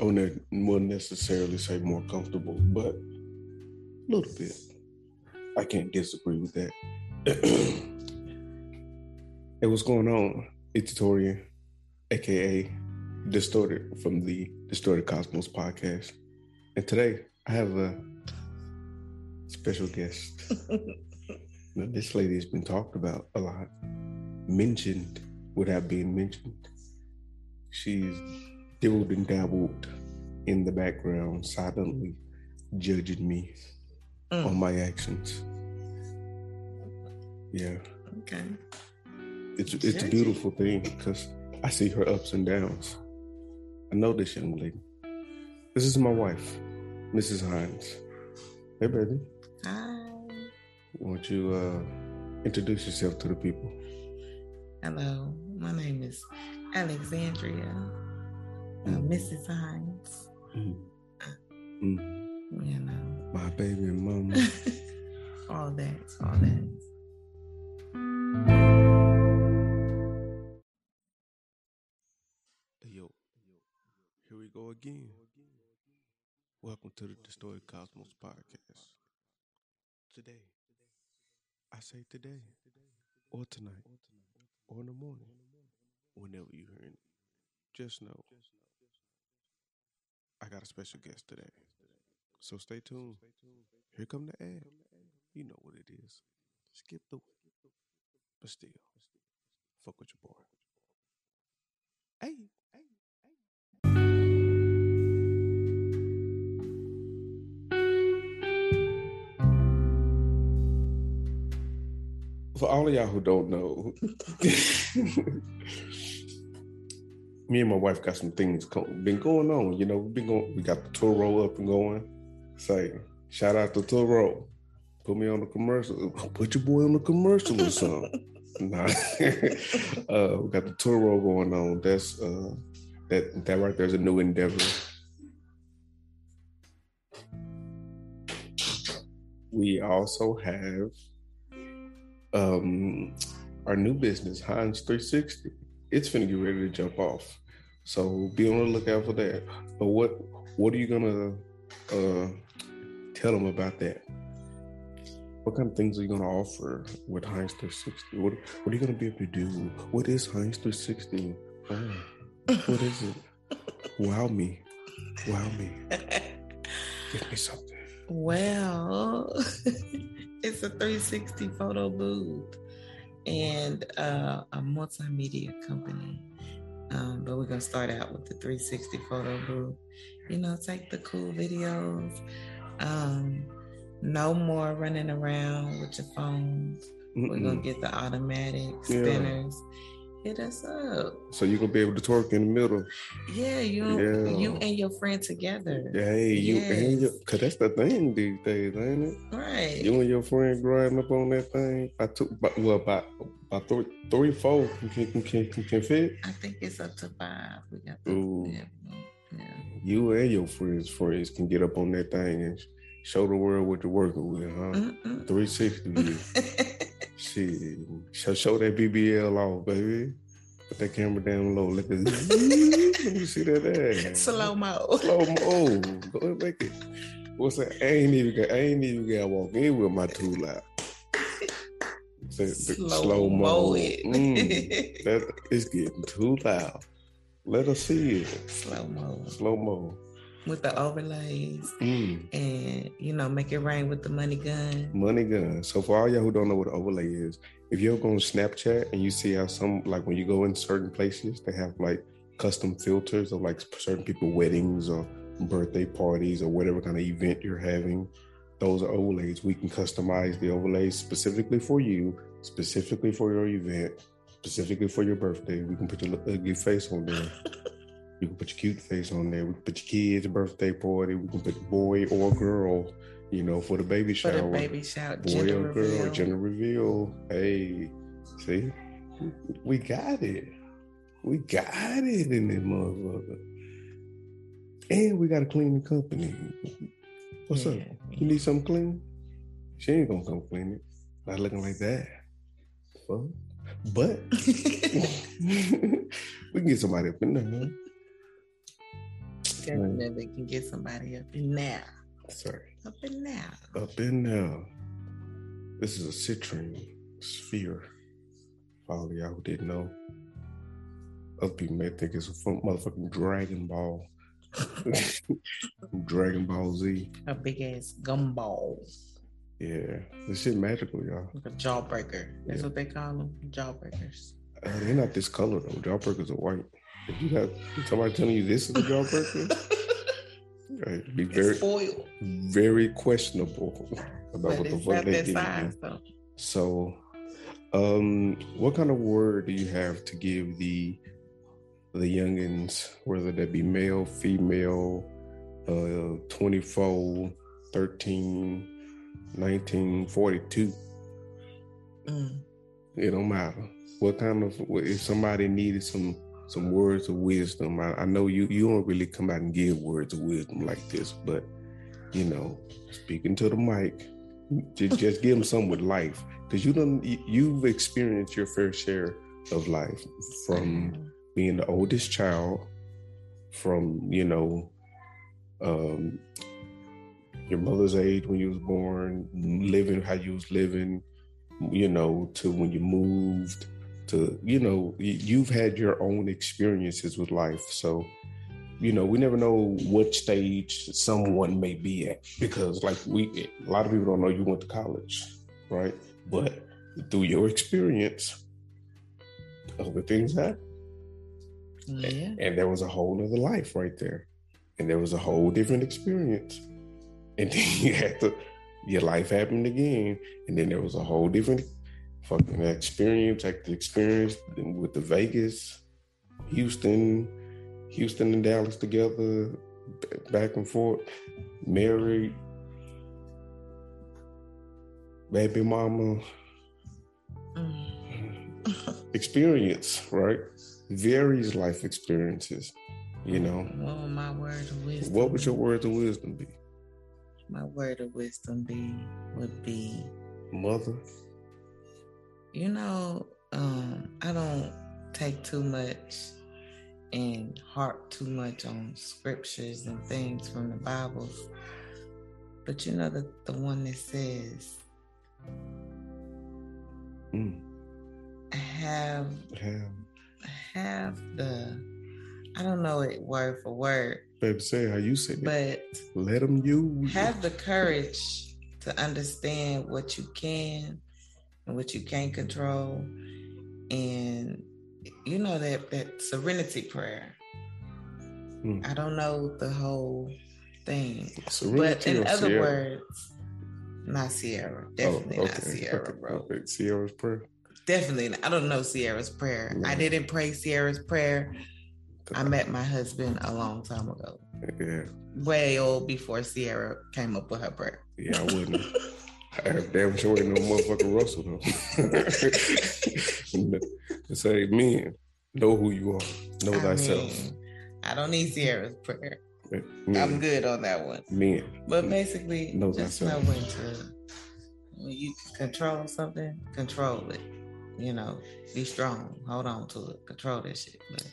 Oh, I wouldn't wouldn't necessarily say more comfortable, but a little bit. I can't disagree with that. hey, what's going on? It's Torian, aka Distorted from the Distorted Cosmos podcast. And today I have a special guest. now, this lady has been talked about a lot, mentioned without being mentioned. She's dibbled and dabbled in the background, silently judging me Mm. on my actions. Yeah, Okay. it's it's a beautiful thing because I see her ups and downs. I know this young lady. This is my wife, Mrs. Hines. Hey, baby. Hi. Won't you uh, introduce yourself to the people? Hello. My name is Alexandria, uh, Mm. Mrs. Hines. Mm, You know, my baby mama. all that, all that. Yo, here we go again. Welcome to the Distorted Cosmos podcast. Today, I say today, or tonight, or in the morning, whenever you hear it, just know I got a special guest today. So stay tuned. Here come the ad. You know what it is. Skip the it. But still, fuck with your boy. Hey, hey, hey. For all of y'all who don't know, me and my wife got some things co- been going on. You know, we've been going. We got the tour roll up and going. Say, shout out to tour roll. Put me on the commercial. Put your boy on the commercial or something. nah, uh, we got the tour roll going on. That's uh, that that right there's a new endeavor. We also have um our new business, Hines 360. It's finna get ready to jump off. So be on the lookout for that. But what what are you gonna uh tell them about that? What kind of things are you gonna offer with Hines 360? What what are you gonna be able to do? What is Hines 360? Oh, what is it? Wow me. Wow me. Give me something. well, it's a 360 photo booth and uh, a multimedia company. Um, but we're gonna start out with the 360 photo booth. You know, take the cool videos. Um, no more running around with your phones. We're gonna get the automatic Yeah. spinners. Hit us up. So you gonna be able to twerk in the middle. Yeah, you Yeah. you and your friend together. Hey, you and your, cause that's the thing these days, ain't it? Right. You and your friend grinding up on that thing. I took, but well, about about three, three, four can can can, can, can fit. I think it's up to five. We got the, Ooh. yeah, yeah. You and your friends' friends can get up on that thing and show the world what you're working with, huh? Mm-mm. Three sixty view. Shit, show, show that BBL off, baby. Put that camera down low. Let, it, let me see that ass. Slow mo. slow mo. Go ahead, make it. What's that? I ain't even got. I ain't even got to walk in with my two out. Say the Slow mo it. Mm, that it's getting too loud. Let us see it. Slow mo Slow mo. with the overlays Mm, and you know make it rain with the money gun. money gun. So for all y'all who don't know what an overlay is, if you're going Snapchat and you see how some like when you go in certain places, they have like custom filters of like certain people weddings or birthday parties or whatever kind of event you're having. Those are overlays. We can customize the overlays specifically for you, specifically for your event, specifically for your birthday. We can put your ugly face on there. You can put your cute face on there. We can put your kid's birthday party. We can put boy or girl, you know, for the baby For shower. the baby shower, boy gender or girl, reveal. gender reveal. Hey, see, we got it. We got it in this motherfucker. And we got to clean the company. What's up? Yeah. You need something clean? She ain't gonna come clean it. Not looking like that. But we can get somebody up in there, man. Definitely can get somebody up in there. Sorry. Up in there. Up in there. This is a citrine sphere. For all y'all who didn't know. Other people may think it's a motherfucking Dragon Ball. Dragon Ball Z. A big ass gumball. Yeah. This shit magical, y'all. Like a jawbreaker. That's Yeah. what they call them. Jawbreakers. Uh, they're not this color though. Jawbreakers are white. If you got somebody telling you this is a jawbreaker, right, be very very questionable about But what the fuck they give you. So, um, what kind of word do you have to give the the youngins, whether that be male, female, uh, 24, 13, 19, 42? Mm. It don't matter. What kind of if somebody needed some some words of wisdom, I, I know you you don't really come out and give words of wisdom like this, but you know, speaking to the mic, just just give them some with life because you don't you- you've experienced your fair share of life from being the oldest child, from you know, um, your mother's age when you was born, living how you was living, you know, to when you moved, to you know, you've had your own experiences with life, so. You know, we never know what stage someone may be at because, like, we a lot of people don't know you went to college, right? But through your experience, other things happen Yeah. and there was a whole other life right there and there was a whole different experience and then you had to your life happened again and then there was a whole different fucking experience like the experience with the vegas houston houston and dallas together back and forth married baby mama Mm. experience right various life experiences you know What would my word of wisdom? What would your words of wisdom be? My word of wisdom be? Would be Mother? you know, um, I don't take too much and harp too much on scriptures and things from the Bibles. But you know the the one that says Mm. have Have, have the I don't know it word for word, baby, say how you say it. but Let them use you. have the courage to understand what you can and what you can't control and you know that that serenity prayer Hmm. i don't know the whole thing but in other Sierra? words not sierra Oh, definitely not sierra okay, bro okay. Sierra's prayer. definitely not. i don't know sierra's prayer i didn't pray sierra's prayer i met my husband a long time ago Yeah, way old before sierra came up with her prayer yeah, I wouldn't. I damn sure ain't no motherfucking Russell though. say, men, know who you are. Know I thyself. mean, I don't need Sierra's prayer. Eh, I'm good on that one. men. But basically, Know just thyself. know when to when you control something, control it. You know, be strong, hold on to it, control that shit. But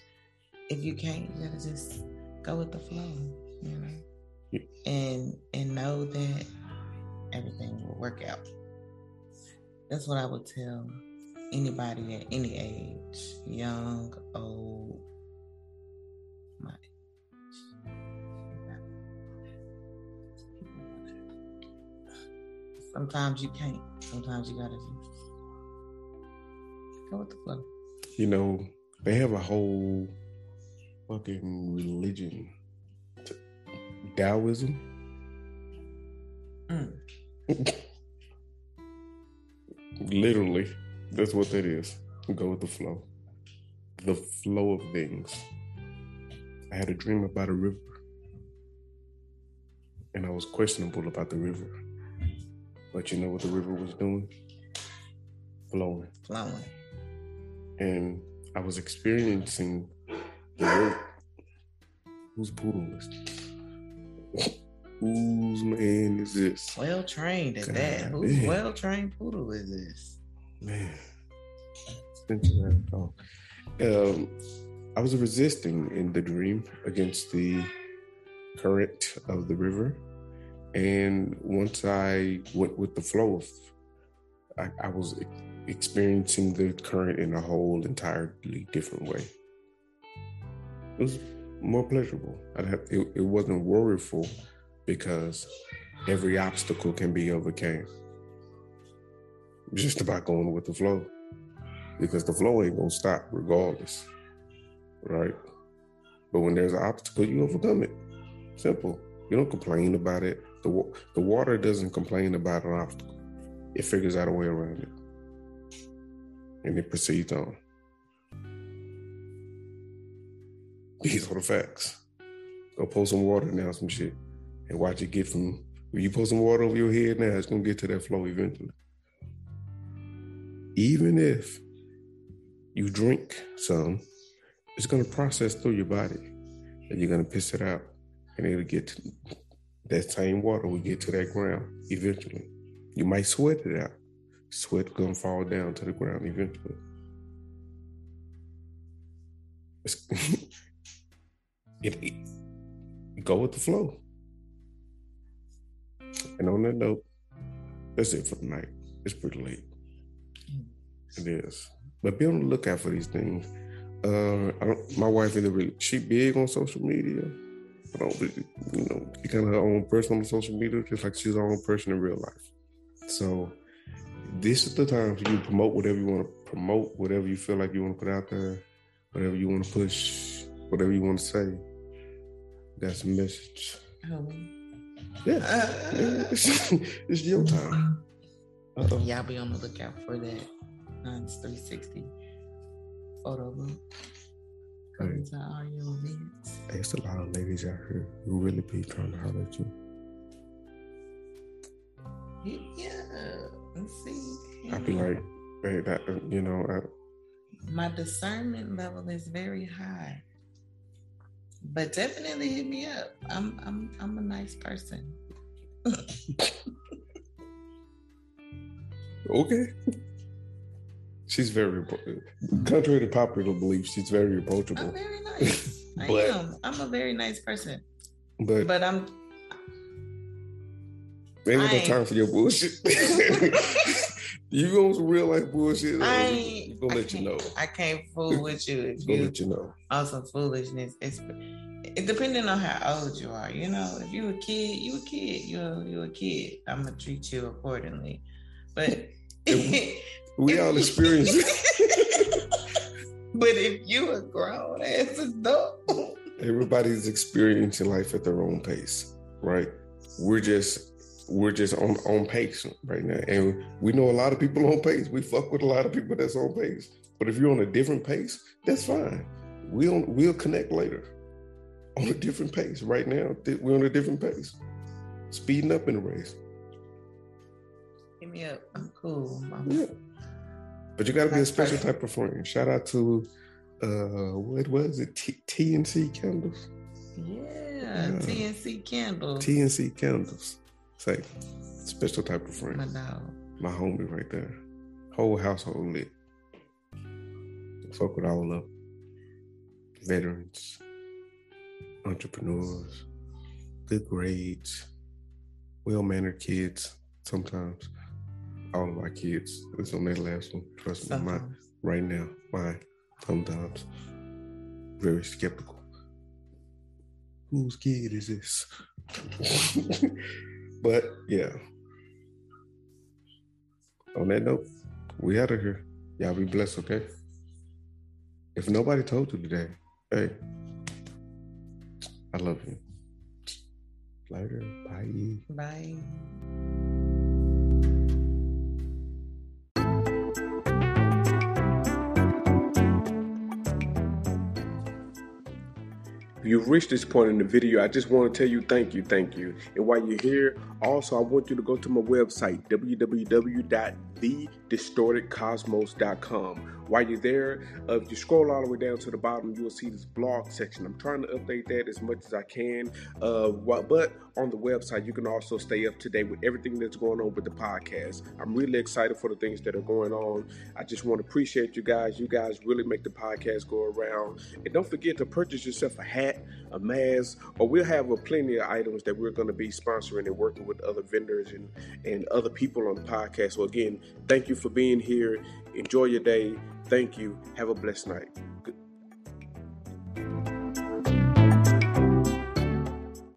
if you can't, you gotta just go with the flow. You know, and and know that everything will work out. That's what I would tell anybody at any age, young, old, my age. Sometimes you can't. Sometimes you gotta just go with the flow. You know, they have a whole fucking religion. Taoism. Mm. Literally, that's what that is. Go with the flow. The flow of things. I had a dream about a river. And I was questionable about the river. But you know what the river was doing? Flowing. Flowing. And I was experiencing Whose poodle is this? Whose man is this? Well trained at God that. Whose well trained poodle is this? Man, talk. Um, I was resisting in the dream against the current of the river. And once I went with the flow, I, I was experiencing the current in a whole entirely different way. It was more pleasurable. It, it wasn't worryful because every obstacle can be overcame. Just about going with the flow because the flow ain't gonna stop regardless, right? But when there's an obstacle, you overcome it. Simple. You don't complain about it. The the water doesn't complain about an obstacle. It figures out a way around it, and it proceeds on. These are the facts. Go pour some water down some shit and watch it get from when you pour some water over your head now, it's gonna get to that flow eventually. Even if you drink some, it's gonna process through your body and you're gonna piss it out. And it'll get to that same water will get to that ground eventually. You might sweat it out. Sweat gonna fall down to the ground eventually. it, go with the flow. And on that note, that's it for tonight. It's pretty late. It is. But be on the lookout for these things. Uh, my wife is really she big on social media. I don't, you know, she kind of her own person on social media, just like she's her own person in real life. So this is the time for you to promote whatever you want to promote, whatever you feel like you want to put out there, whatever you want to push, whatever you want to say. That's a message. Oh. Yeah. Uh, it's, it's your time. Uh-oh. Y'all be on the lookout for that Hines 360 photo book. Coming to all your events. There's a lot of ladies out here who really be trying to holler at you. Yeah. Let's see. I be like, hey, that, you know, I, my discernment level is very high. But definitely hit me up. I'm I'm I'm a nice person. okay. She's very contrary to popular belief. She's very approachable. I'm very nice. I am. I'm a very nice person. But but I'm. Ain't no time for your bullshit. you going some real life bullshit. I ain't, gonna let you know. I can't fool with you if you let you know. On some foolishness. It's it, depending on how old you are. You know, if you a kid, you a kid. You a, you a kid. I'm gonna treat you accordingly. But we all experience it. but if you a grown ass adult, everybody's experiencing life at their own pace, right? We're just we're just on on pace right now, and we know a lot of people on pace. We fuck with a lot of people that's on pace. But if you're on a different pace, that's fine. We'll we'll connect later on a different pace. Right now, we're on a different pace, speeding up in the race. Hit me up. I'm cool. Yeah. But you got to be a special type of friend. Shout out to uh what was it? T- TNC candles. Yeah, yeah, TNC candles. TNC candles. Say, special type of friend. My dog. My homie right there. Whole household lit. Fuck with all of veterans, entrepreneurs, good grades, well mannered kids sometimes all of my kids. It's on that last one. Trust me, my, right now, mine sometimes very skeptical. Whose kid is this? but yeah. On that note, we out of here. Y'all be blessed, okay? If nobody told you today, hey, I love you. Later. Bye. Bye. You've reached this point in the video, I just want to tell you thank you, thank you. And while you're here, also I want you to go to my website, www.thedistortedcosmos.com. While you're there, uh, if you scroll all the way down to the bottom, you will see this blog section. I'm trying to update that as much as I can. Uh, but on the website, you can also stay up to date with everything that's going on with the podcast. I'm really excited for the things that are going on. I just want to appreciate you guys. You guys really make the podcast go around. And don't forget to purchase yourself a hat hat, a mask, or we'll have a plenty of items that we're going to be sponsoring and working with other vendors and, and other people on the podcast. So, again, thank you for being here. Enjoy your day. Thank you. Have a blessed night.